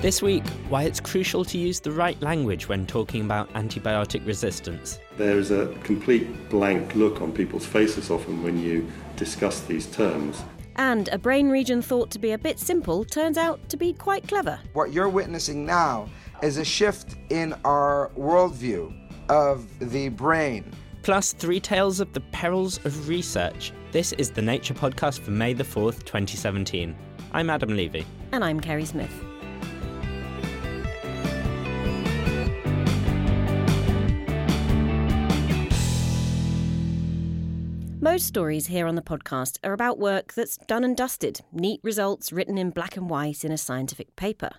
This week, why it's crucial to use the right language when talking about antibiotic resistance. There is a complete blank look on people's faces often when you discuss these terms. And a brain region thought to be a bit simple turns out to be quite clever. What you're witnessing now is a shift in our worldview of the brain. Plus, three tales of the perils of research. This is the Nature Podcast for May the 4th, 2017. I'm Adam Levy. And I'm Kerri Smith. Most stories here on the podcast are about work that's done and dusted, neat results written in black and white in a scientific paper.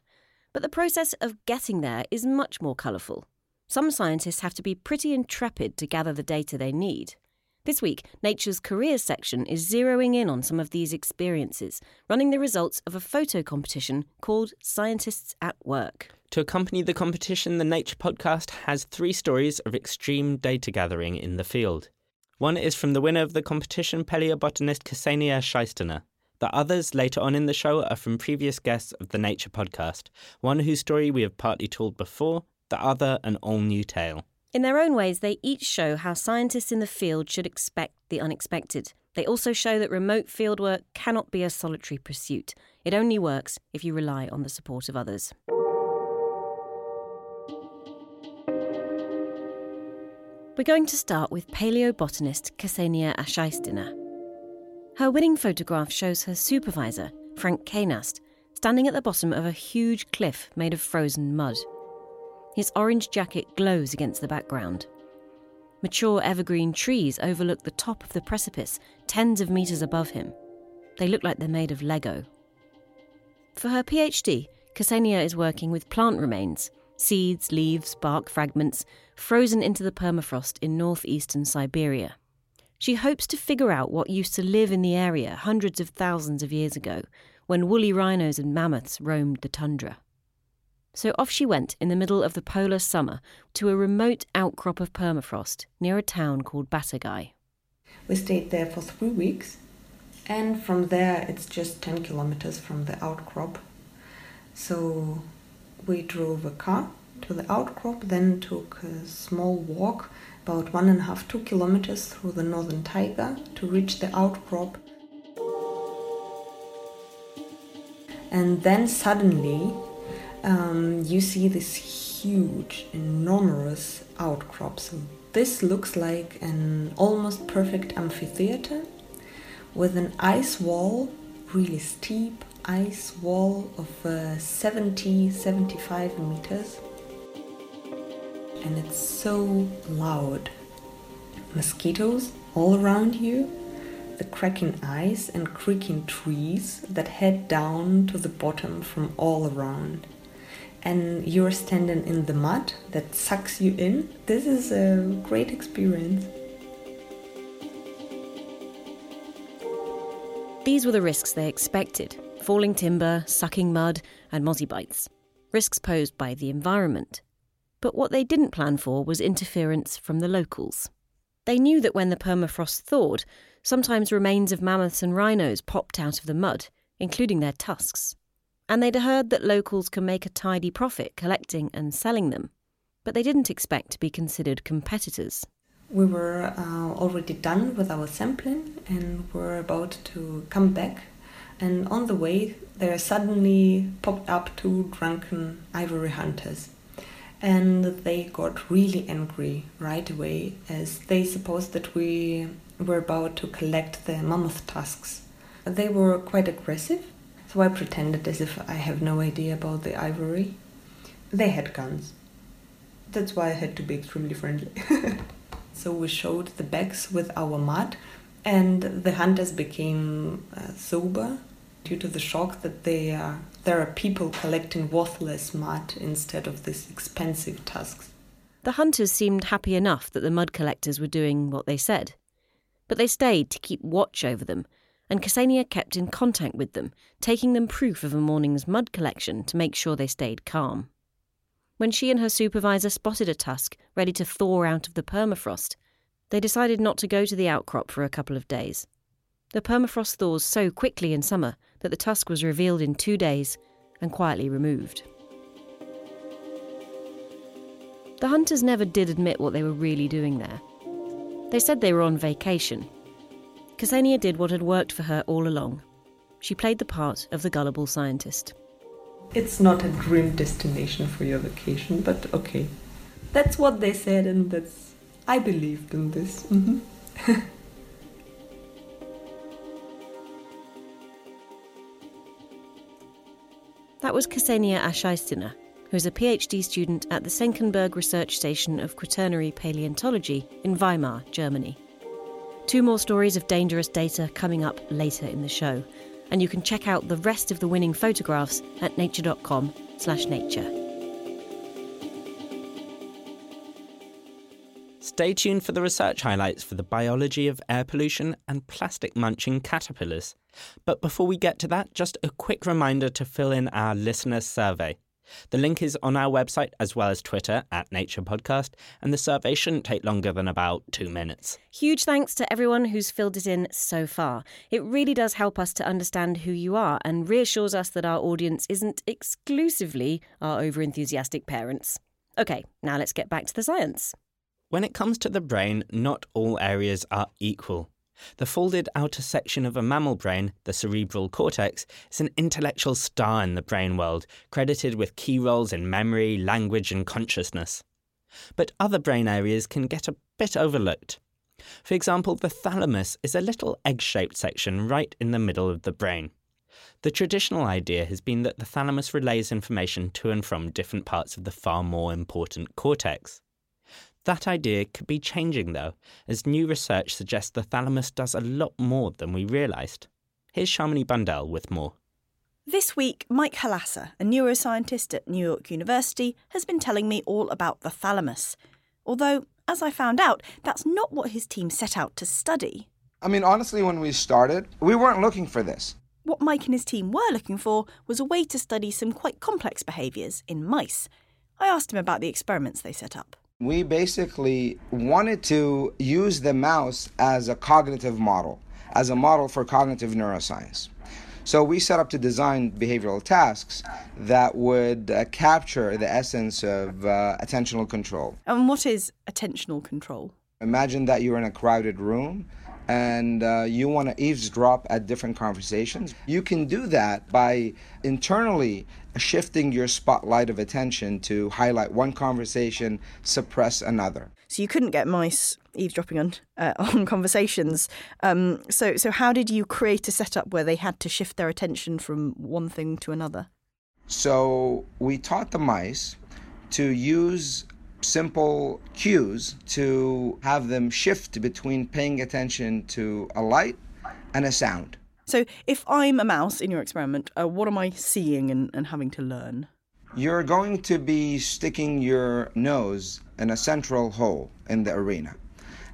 But the process of getting there is much more colourful. Some scientists have to be pretty intrepid to gather the data they need. This week, Nature's careers section is zeroing in on some of these experiences, running the results of a photo competition called Scientists at Work. To accompany the competition, the Nature podcast has three stories of extreme data gathering in the field. One is from the winner of the competition, paleobotanist Ksenia Ashastina. The others later on in the show are from previous guests of the Nature podcast, one whose story we have partly told before, the other an all new tale. In their own ways, they each show how scientists in the field should expect the unexpected. They also show that remote fieldwork cannot be a solitary pursuit. It only works if you rely on the support of others. We're going to start with paleobotanist Ksenia Ashastina. Her winning photograph shows her supervisor, Frank Kienast, standing at the bottom of a huge cliff made of frozen mud. His orange jacket glows against the background. Mature evergreen trees overlook the top of the precipice, tens of metres above him. They look like they're made of Lego. For her PhD, Ksenia is working with plant remains, seeds, leaves, bark fragments, frozen into the permafrost in northeastern Siberia. She hopes to figure out what used to live in the area hundreds of thousands of years ago, when woolly rhinos and mammoths roamed the tundra. So off she went in the middle of the polar summer to a remote outcrop of permafrost near a town called Batagai. We stayed there for three weeks, and from there it's just 10 kilometers from the outcrop. So we drove a car to the outcrop, then took a small walk, about one and a half, two kilometers through the northern taiga to reach the outcrop. And then suddenly um, you see this huge, enormous outcrop. So this looks like an almost perfect amphitheater with an ice wall, really steep ice wall of uh, 70 75 meters and it's so loud. Mosquitoes all around you, the cracking ice and creaking trees that head down to the bottom from all around. And you're standing in the mud that sucks you in. This is a great experience. These were the risks they expected falling timber, sucking mud, and mozzie bites. Risks posed by the environment. But what they didn't plan for was interference from the locals. They knew that when the permafrost thawed, sometimes remains of mammoths and rhinos popped out of the mud, including their tusks. And they'd heard that locals can make a tidy profit collecting and selling them. But they didn't expect to be considered competitors. We were uh, already done with our sampling and were about to come back. And on the way, there suddenly popped up two drunken ivory hunters. And they got really angry right away as they supposed that we were about to collect the mammoth tusks. They were quite aggressive, so I pretended as if I have no idea about the ivory. They had guns. That's why I had to be extremely friendly. so we showed the bags with our mud, and the hunters became uh, sober due to the shock that they are, there are people collecting worthless mud instead of these expensive tusks. The hunters seemed happy enough that the mud collectors were doing what they said. But they stayed to keep watch over them, and Ksenia kept in contact with them, taking them proof of a morning's mud collection to make sure they stayed calm. When she and her supervisor spotted a tusk ready to thaw out of the permafrost, they decided not to go to the outcrop for a couple of days. The permafrost thaws so quickly in summer that the tusk was revealed in two days and quietly removed. The hunters never did admit what they were really doing there. They said they were on vacation. Ksenia did what had worked for her all along. She played the part of the gullible scientist. It's not a dream destination for your vacation, but okay. That's what they said, and that's. I believed in this. Mm-hmm. That was Ksenia Ashastina, who is a PhD student at the Senckenberg Research Station of Quaternary Paleontology in Weimar, Germany. Two more stories of dangerous data coming up later in the show, and you can check out the rest of the winning photographs at nature.com/nature. Stay tuned for the research highlights for the biology of air pollution and plastic munching caterpillars. But before we get to that, just a quick reminder to fill in our listener survey. The link is on our website as well as Twitter at Nature Podcast, and the survey shouldn't take longer than about two minutes. Huge thanks to everyone who's filled it in so far. It really does help us to understand who you are and reassures us that our audience isn't exclusively our overenthusiastic parents. Okay, now let's get back to the science. When it comes to the brain, not all areas are equal. The folded outer section of a mammal brain, the cerebral cortex, is an intellectual star in the brain world, credited with key roles in memory, language, and consciousness. But other brain areas can get a bit overlooked. For example, the thalamus is a little egg shaped section right in the middle of the brain. The traditional idea has been that the thalamus relays information to and from different parts of the far more important cortex. That idea could be changing, though, as new research suggests the thalamus does a lot more than we realised. Here's Shamini Bundell with more. This week, Mike Halassa, a neuroscientist at New York University, has been telling me all about the thalamus. Although, as I found out, that's not what his team set out to study. I mean, honestly, when we started, we weren't looking for this. What Mike and his team were looking for was a way to study some quite complex behaviours in mice. I asked him about the experiments they set up. We basically wanted to use the mouse as a cognitive model, as a model for cognitive neuroscience. So we set up to design behavioral tasks that would uh, capture the essence of uh, attentional control. And what is attentional control? Imagine that you're in a crowded room and uh, you want to eavesdrop at different conversations. You can do that by internally shifting your spotlight of attention to highlight one conversation, suppress another. So you couldn't get mice eavesdropping on uh, on conversations. Um, so so how did you create a setup where they had to shift their attention from one thing to another? So we taught the mice to use simple cues to have them shift between paying attention to a light and a sound. So, if I'm a mouse in your experiment, uh, what am I seeing and, and having to learn? You're going to be sticking your nose in a central hole in the arena.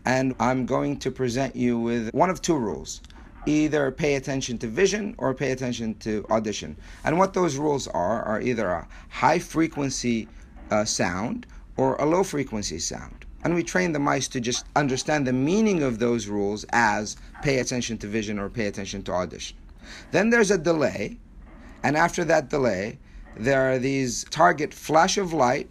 And I'm going to present you with one of two rules either pay attention to vision or pay attention to audition. And what those rules are are either a high frequency uh, sound or a low frequency sound. And we train the mice to just understand the meaning of those rules as pay attention to vision or pay attention to audition. Then there's a delay, and after that delay, there are these target flash of light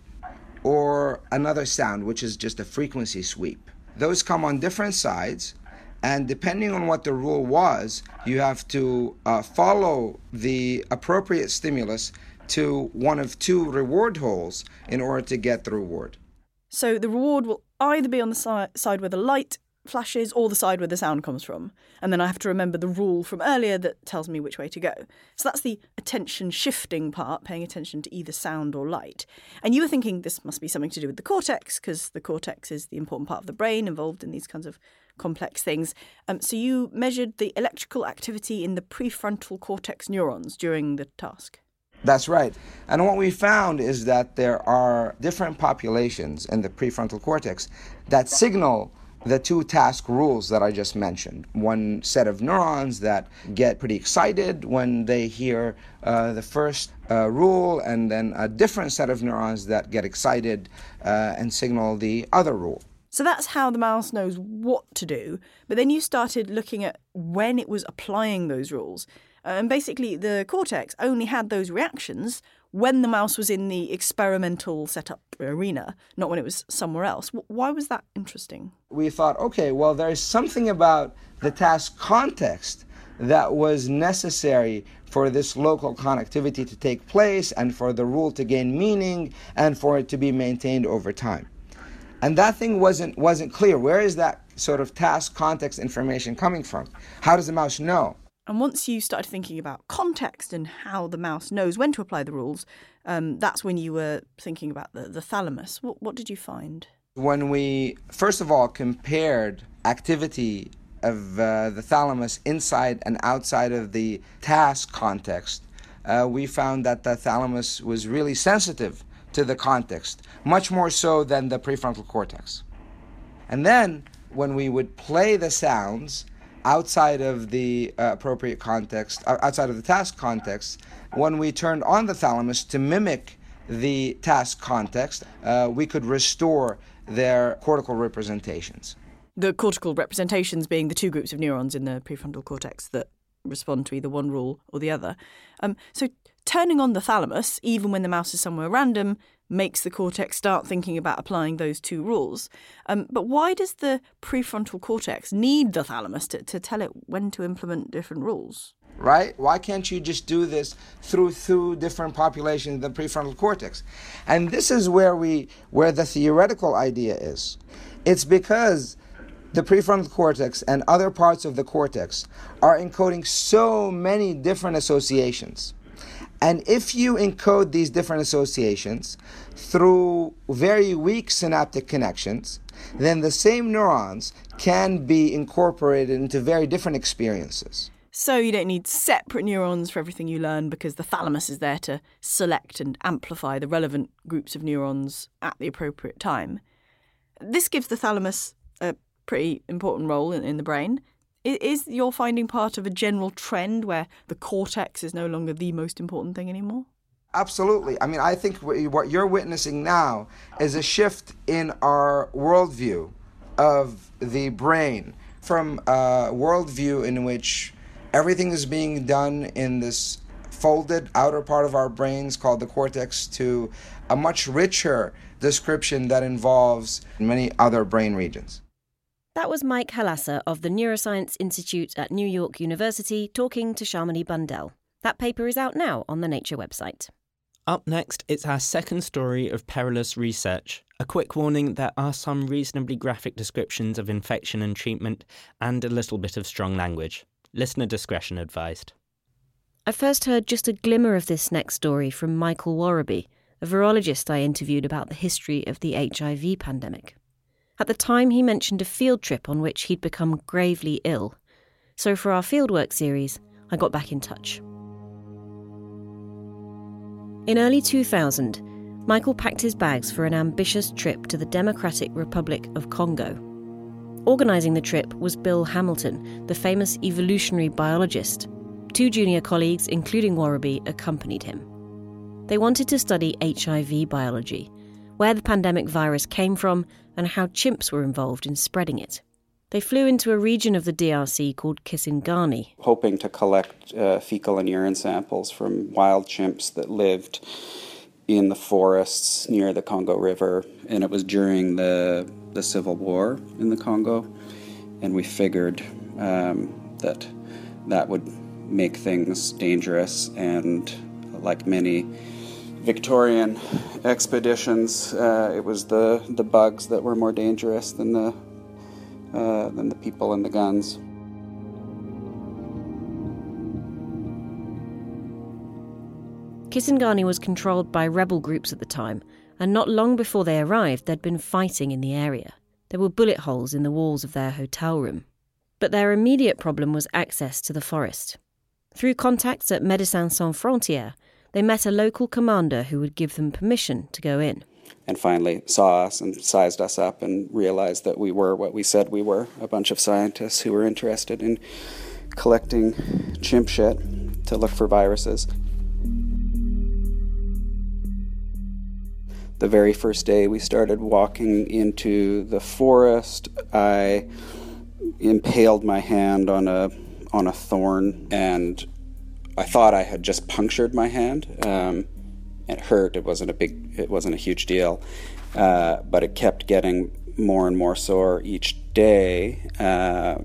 or another sound, which is just a frequency sweep. those come on different sides, and depending on what the rule was, you have to uh, follow the appropriate stimulus to one of two reward holes in order to get the reward. So the reward will either be on the si- side where the light flashes or the side where the sound comes from. And then I have to remember the rule from earlier that tells me which way to go. So that's the attention shifting part, paying attention to either sound or light. And you were thinking this must be something to do with the cortex, because the cortex is the important part of the brain involved in these kinds of complex things. Um, so you measured the electrical activity in the prefrontal cortex neurons during the task. That's right. And what we found is that there are different populations in the prefrontal cortex that signal the two task rules that I just mentioned. One set of neurons that get pretty excited when they hear uh, the first uh, rule, and then a different set of neurons that get excited uh, and signal the other rule. So that's how the mouse knows what to do. But then you started looking at when it was applying those rules. Uh, and basically, the cortex only had those reactions when the mouse was in the experimental setup arena, not when it was somewhere else. Why was that interesting? We thought, okay, well, there's something about the task context that was necessary for this local connectivity to take place and for the rule to gain meaning and for it to be maintained over time. And that thing wasn't wasn't clear. Where is that sort of task context information coming from? How does the mouse know? And once you started thinking about context and how the mouse knows when to apply the rules, um, that's when you were thinking about the, the thalamus. What, what did you find? When we, first of all, compared activity of uh, the thalamus inside and outside of the task context, uh, we found that the thalamus was really sensitive to the context, much more so than the prefrontal cortex. And then when we would play the sounds, outside of the uh, appropriate context, outside of the task context, when we turned on the thalamus to mimic the task context, uh, we could restore their cortical representations. The cortical representations being the two groups of neurons in the prefrontal cortex that respond to either one rule or the other. Um, so turning on the thalamus, even when the mouse is somewhere random, makes the cortex start thinking about applying those two rules. Um, but why does the prefrontal cortex need the thalamus to, to tell it when to implement different rules? Right? Why can't you just do this through through different populations of the prefrontal cortex? And this is where we where the theoretical idea is. It's because the prefrontal cortex and other parts of the cortex are encoding so many different associations and if you encode these different associations through very weak synaptic connections, then the same neurons can be incorporated into very different experiences. So you don't need separate neurons for everything you learn because the thalamus is there to select and amplify the relevant groups of neurons at the appropriate time. This gives the thalamus a pretty important role in, in the brain. Is your finding part of a general trend where the cortex is no longer the most important thing anymore? Absolutely. I mean, I think what you're witnessing now is a shift in our worldview of the brain from a worldview in which everything is being done in this folded outer part of our brains called the cortex to a much richer description that involves many other brain regions. That was Mike Halassa of the Neuroscience Institute at New York University talking to Shamini Bundell. That paper is out now on the Nature website. Up next, it's our second story of perilous research. A quick warning there are some reasonably graphic descriptions of infection and treatment, and a little bit of strong language. Listener discretion advised. I first heard just a glimmer of this next story from Michael Worobey, a virologist I interviewed about the history of the HIV pandemic. At the time, he mentioned a field trip on which he'd become gravely ill. So, for our fieldwork series, I got back in touch. In early 2000, Michael packed his bags for an ambitious trip to the Democratic Republic of Congo. Organising the trip was Bill Hamilton, the famous evolutionary biologist. Two junior colleagues, including Worobey, accompanied him. They wanted to study HIV biology, where the pandemic virus came from, and how chimps were involved in spreading it. They flew into a region of the DRC called Kisangani, hoping to collect uh, fecal and urine samples from wild chimps that lived in the forests near the Congo River. And it was during the the civil war in the Congo, and we figured um, that that would make things dangerous. And like many Victorian expeditions, uh, it was the, the bugs that were more dangerous than the uh, than the people and the guns. Kisangani was controlled by rebel groups at the time, and not long before they arrived, there'd been fighting in the area. There were bullet holes in the walls of their hotel room. But their immediate problem was access to the forest. Through contacts at Médecins Sans Frontières, they met a local commander who would give them permission to go in. And finally saw us and sized us up and realized that we were what we said we were a bunch of scientists who were interested in collecting chimp shit to look for viruses. the very first day we started walking into the forest, I impaled my hand on a on a thorn, and I thought I had just punctured my hand. Um, it hurt. It wasn't a big. It wasn't a huge deal, uh, but it kept getting more and more sore each day, uh,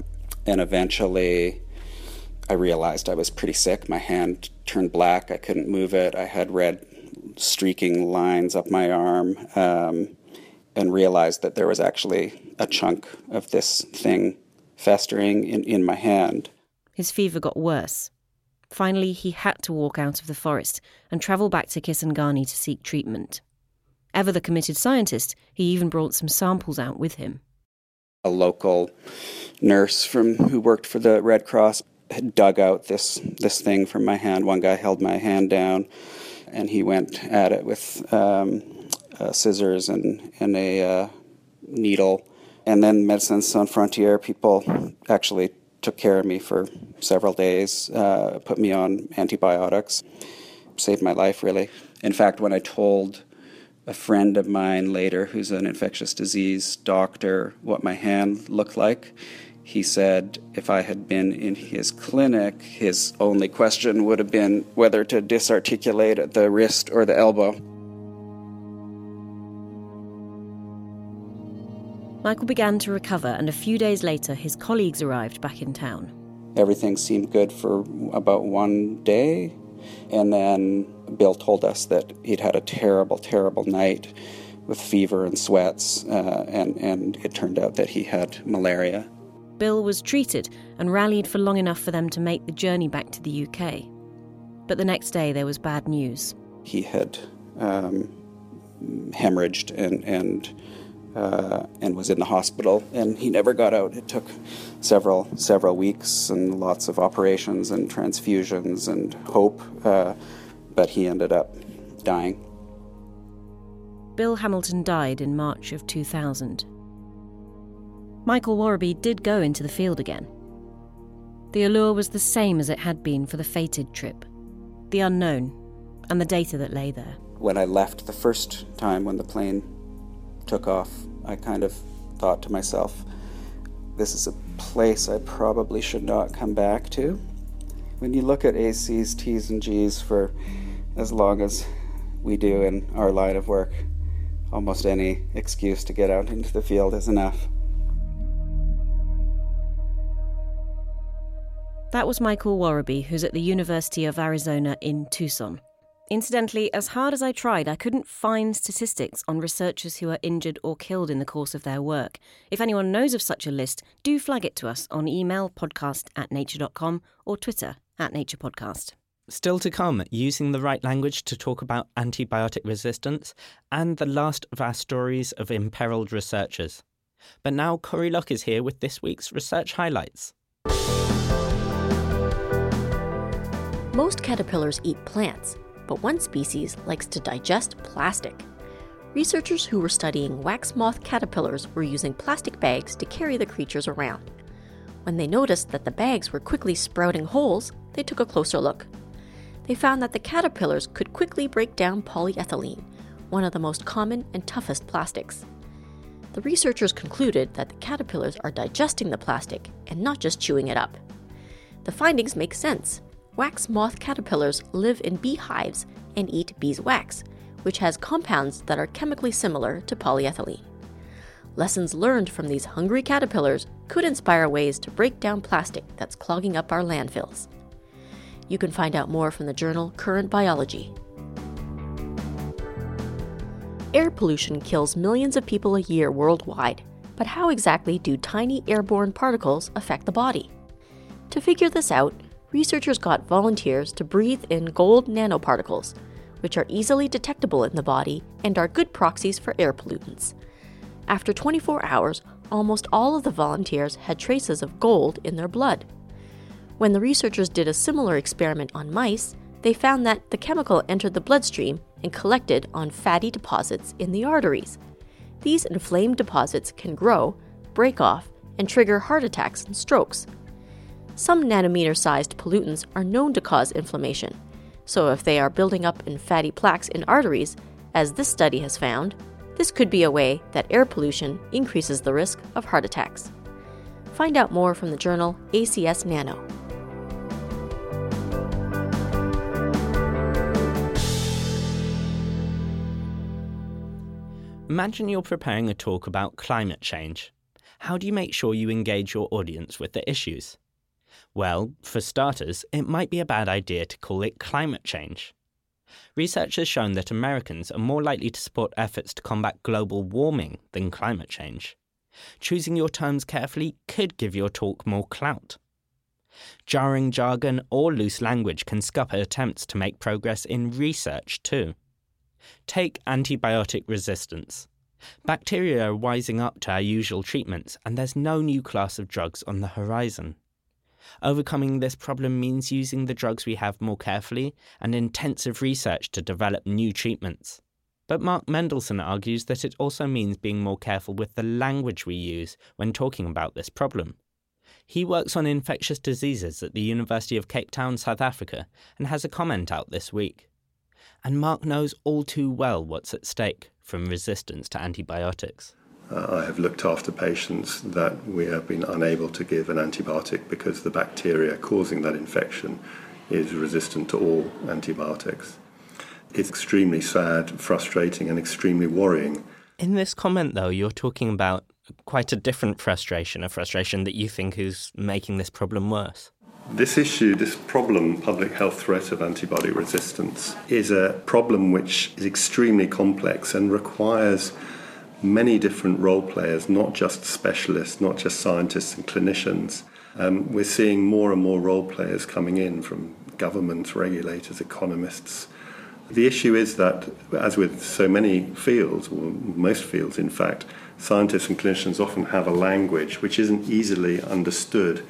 and eventually. I realized I was pretty sick. My hand turned black. I couldn't move it. I had red streaking lines up my arm um, and realized that there was actually a chunk of this thing festering in, in my hand. His fever got worse. Finally, he had to walk out of the forest and travel back to Kisangani to seek treatment. Ever the committed scientist, he even brought some samples out with him. A local nurse from who worked for the Red Cross had dug out this this thing from my hand. One guy held my hand down and he went at it with um, uh, scissors and, and a uh, needle. And then Médecins Sans Frontier people actually took care of me for several days, uh, put me on antibiotics, saved my life, really. In fact, when I told a friend of mine later, who's an infectious disease doctor, what my hand looked like, he said if I had been in his clinic, his only question would have been whether to disarticulate the wrist or the elbow. Michael began to recover, and a few days later, his colleagues arrived back in town. Everything seemed good for about one day, and then Bill told us that he'd had a terrible, terrible night with fever and sweats, uh, and, and it turned out that he had malaria. Bill was treated and rallied for long enough for them to make the journey back to the UK. But the next day there was bad news. He had um, hemorrhaged and and uh, and was in the hospital, and he never got out. It took several several weeks and lots of operations and transfusions and hope, uh, but he ended up dying. Bill Hamilton died in March of 2000. Michael Worobey did go into the field again. The allure was the same as it had been for the fated trip the unknown and the data that lay there. When I left the first time when the plane took off, I kind of thought to myself, this is a place I probably should not come back to. When you look at AC's T's and G's for as long as we do in our line of work, almost any excuse to get out into the field is enough. That was Michael Worobey, who's at the University of Arizona in Tucson. Incidentally, as hard as I tried, I couldn't find statistics on researchers who are injured or killed in the course of their work. If anyone knows of such a list, do flag it to us on email podcast at nature.com or Twitter at naturepodcast. Still to come, using the right language to talk about antibiotic resistance and the last of our stories of imperiled researchers. But now Corie Lok is here with this week's research highlights. Most caterpillars eat plants, but one species likes to digest plastic. Researchers who were studying wax moth caterpillars were using plastic bags to carry the creatures around. When they noticed that the bags were quickly sprouting holes, they took a closer look. They found that the caterpillars could quickly break down polyethylene, one of the most common and toughest plastics. The researchers concluded that the caterpillars are digesting the plastic and not just chewing it up. The findings make sense wax moth caterpillars live in beehives and eat beeswax, which has compounds that are chemically similar to polyethylene. Lessons learned from these hungry caterpillars could inspire ways to break down plastic that's clogging up our landfills. You can find out more from the journal Current Biology. Air pollution kills millions of people a year worldwide, but how exactly do tiny airborne particles affect the body? To figure this out, researchers got volunteers to breathe in gold nanoparticles, which are easily detectable in the body and are good proxies for air pollutants. After 24 hours, almost all of the volunteers had traces of gold in their blood. When the researchers did a similar experiment on mice, they found that the chemical entered the bloodstream and collected on fatty deposits in the arteries. These inflamed deposits can grow, break off, and trigger heart attacks and strokes. Some nanometer sized pollutants are known to cause inflammation, so if they are building up in fatty plaques in arteries, as this study has found, this could be a way that air pollution increases the risk of heart attacks. Find out more from the journal ACS Nano. Imagine you're preparing a talk about climate change. How do you make sure you engage your audience with the issues? Well, for starters, it might be a bad idea to call it climate change. Research has shown that Americans are more likely to support efforts to combat global warming than climate change. Choosing your terms carefully could give your talk more clout. Jarring jargon or loose language can scupper attempts to make progress in research, too. Take antibiotic resistance. Bacteria are wising up to our usual treatments, and there's no new class of drugs on the horizon. Overcoming this problem means using the drugs we have more carefully and intensive research to develop new treatments. But Mark Mendelson argues that it also means being more careful with the language we use when talking about this problem. He works on infectious diseases at the University of Cape Town, South Africa, and has a comment out this week. And Mark knows all too well what's at stake from resistance to antibiotics. Uh, I have looked after patients that we have been unable to give an antibiotic because the bacteria causing that infection is resistant to all antibiotics. It's extremely sad, frustrating, and extremely worrying. In this comment, though, you're talking about quite a different frustration, a frustration that you think is making this problem worse. This issue, this problem, public health threat of antibiotic resistance, is a problem which is extremely complex and requires many different role players, not just specialists, not just scientists and clinicians. Um, we're seeing more and more role players coming in from governments, regulators, economists. The issue is that, as with so many fields, or most fields in fact, scientists and clinicians often have a language which isn't easily understood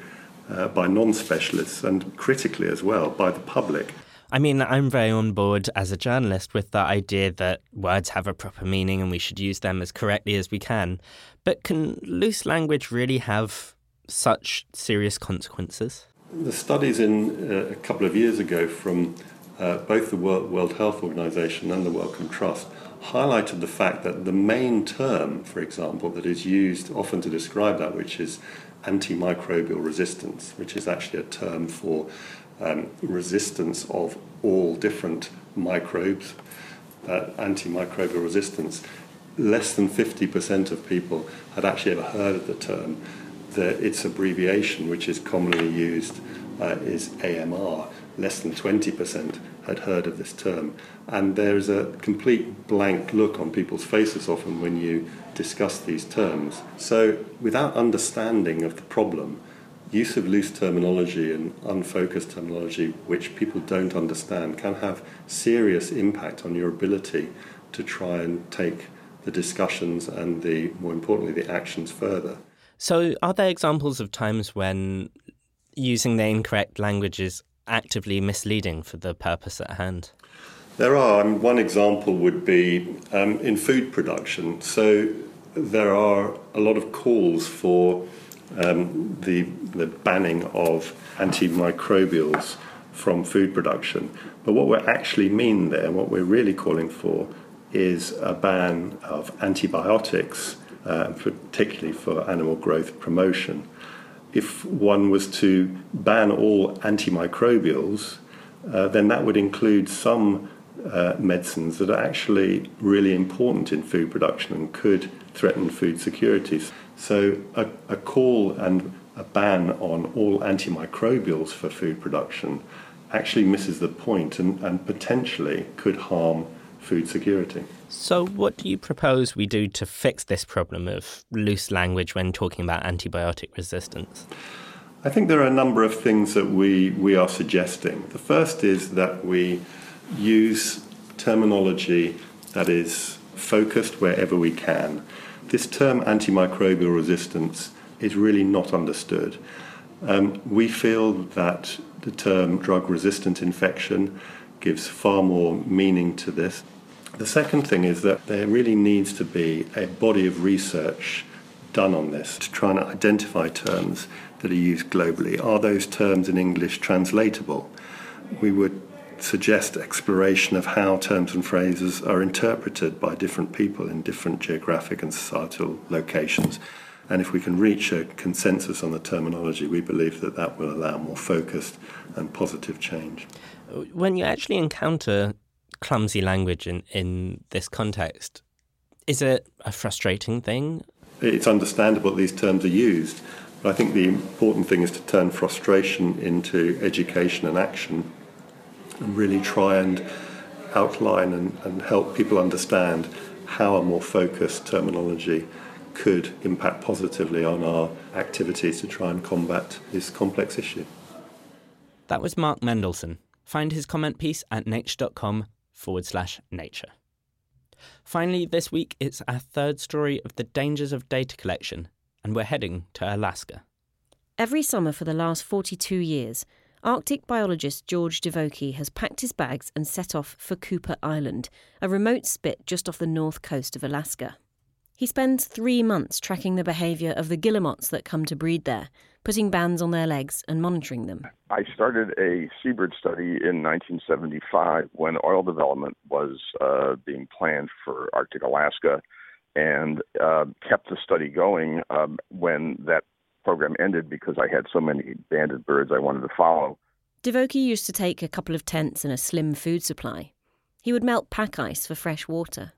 uh, by non specialists and critically as well by the public. I mean, I'm very on board as a journalist with the idea that words have a proper meaning and we should use them as correctly as we can. But can loose language really have such serious consequences? The studies in uh, a couple of years ago from uh, both the World, World Health Organization and the Wellcome Trust highlighted the fact that the main term, for example, that is used often to describe that, which is antimicrobial resistance, which is actually a term for um, resistance of all different microbes, uh, antimicrobial resistance, less than 50% of people had actually ever heard of the term. The, its abbreviation, which is commonly used, uh, is AMR. Less than 20% had heard of this term. And there's a complete blank look on people's faces often when you discuss these terms. So, without understanding of the problem, use of loose terminology and unfocused terminology, which people don't understand, can have serious impact on your ability to try and take the discussions and the more importantly the actions further. So, are there examples of times when using the incorrect language is actively misleading for the purpose at hand? There are. I mean, one example would be um, in food production. So, there are a lot of calls for um, the, the banning of antimicrobials from food production. But what we actually mean there, what we're really calling for, is a ban of antibiotics, uh, particularly for animal growth promotion. If one was to ban all antimicrobials, uh, then that would include some uh, medicines that are actually really important in food production and could threaten food security. So a, a call and a ban on all antimicrobials for food production actually misses the point and, and potentially could harm food security. So, what do you propose we do to fix this problem of loose language when talking about antibiotic resistance? I think there are a number of things that we, we are suggesting. The first is that we use terminology that is focused wherever we can. This term antimicrobial resistance is really not understood. Um, we feel that the term drug resistant infection gives far more meaning to this. The second thing is that there really needs to be a body of research done on this to try and identify terms that are used globally. Are those terms in English translatable? We would suggest exploration of how terms and phrases are interpreted by different people in different geographic and societal locations. And if we can reach a consensus on the terminology, we believe that that will allow more focused and positive change. When you actually encounter clumsy language in, in this context, is it a frustrating thing? It's understandable these terms are used, but I think the important thing is to turn frustration into education and action really try and outline and, and help people understand how a more focused terminology could impact positively on our activities to try and combat this complex issue. That was Mark Mendelson. Find his comment piece at nature.com forward slash nature. Finally, this week it's our third story of the dangers of data collection, and we're heading to Alaska. Every summer for the last 42 years, Arctic biologist George Divoky has packed his bags and set off for Cooper Island, a remote spit just off the north coast of Alaska. He spends three months tracking the behaviour of the guillemots that come to breed there, putting bands on their legs and monitoring them. I started a seabird study in 1975 when oil development was uh, being planned for Arctic Alaska and uh, kept the study going um, when that program ended because I had so many banded birds I wanted to follow. Divoky used to take a couple of tents and a slim food supply. He would melt pack ice for fresh water.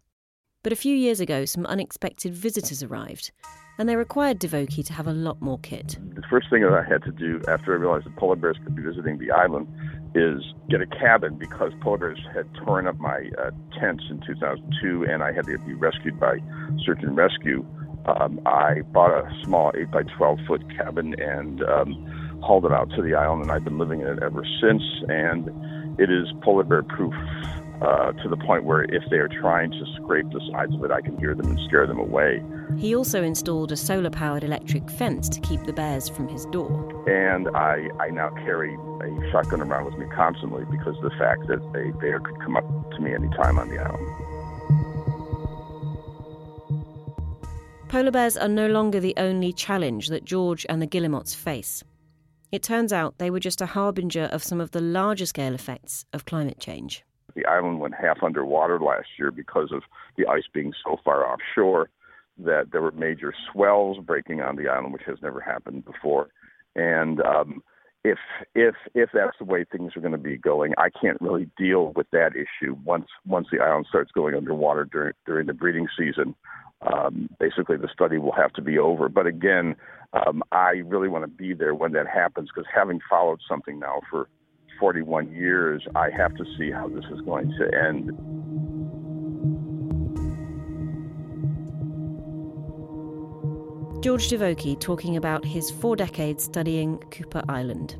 But a few years ago, some unexpected visitors arrived, and they required Divoky to have a lot more kit. The first thing that I had to do after I realized that polar bears could be visiting the island is get a cabin because polar bears had torn up my uh, tents in 2002 and I had to be rescued by search and rescue. Um, I bought a small 8 by 12 foot cabin and um, hauled it out to the island, and I've been living in it ever since. And it is polar bear proof uh, to the point where if they are trying to scrape the sides of it, I can hear them and scare them away. He also installed a solar powered electric fence to keep the bears from his door. And I, I now carry a shotgun around with me constantly because of the fact that a bear could come up to me anytime on the island. Polar bears are no longer the only challenge that George and the guillemots face. It turns out they were just a harbinger of some of the larger scale effects of climate change. The island went half underwater last year because of the ice being so far offshore that there were major swells breaking on the island, which has never happened before. And um, if if if that's the way things are going to be going, I can't really deal with that issue once once the island starts going underwater during during the breeding season. Um, basically, the study will have to be over. But again, um, I really want to be there when that happens because having followed something now for 41 years, I have to see how this is going to end. George Divoky talking about his four decades studying Cooper Island.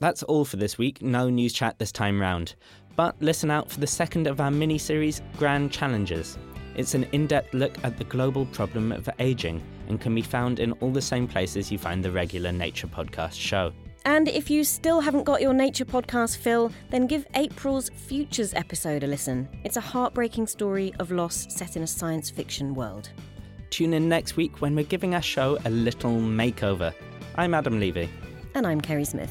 That's all for this week. No news chat this time round. But listen out for the second of our mini series, Grand Challenges. It's an in depth look at the global problem of ageing and can be found in all the same places you find the regular Nature Podcast show. And if you still haven't got your Nature Podcast fill, then give April's Futures episode a listen. It's a heartbreaking story of loss set in a science fiction world. Tune in next week when we're giving our show a little makeover. I'm Adam Levy. And I'm Kerri Smith.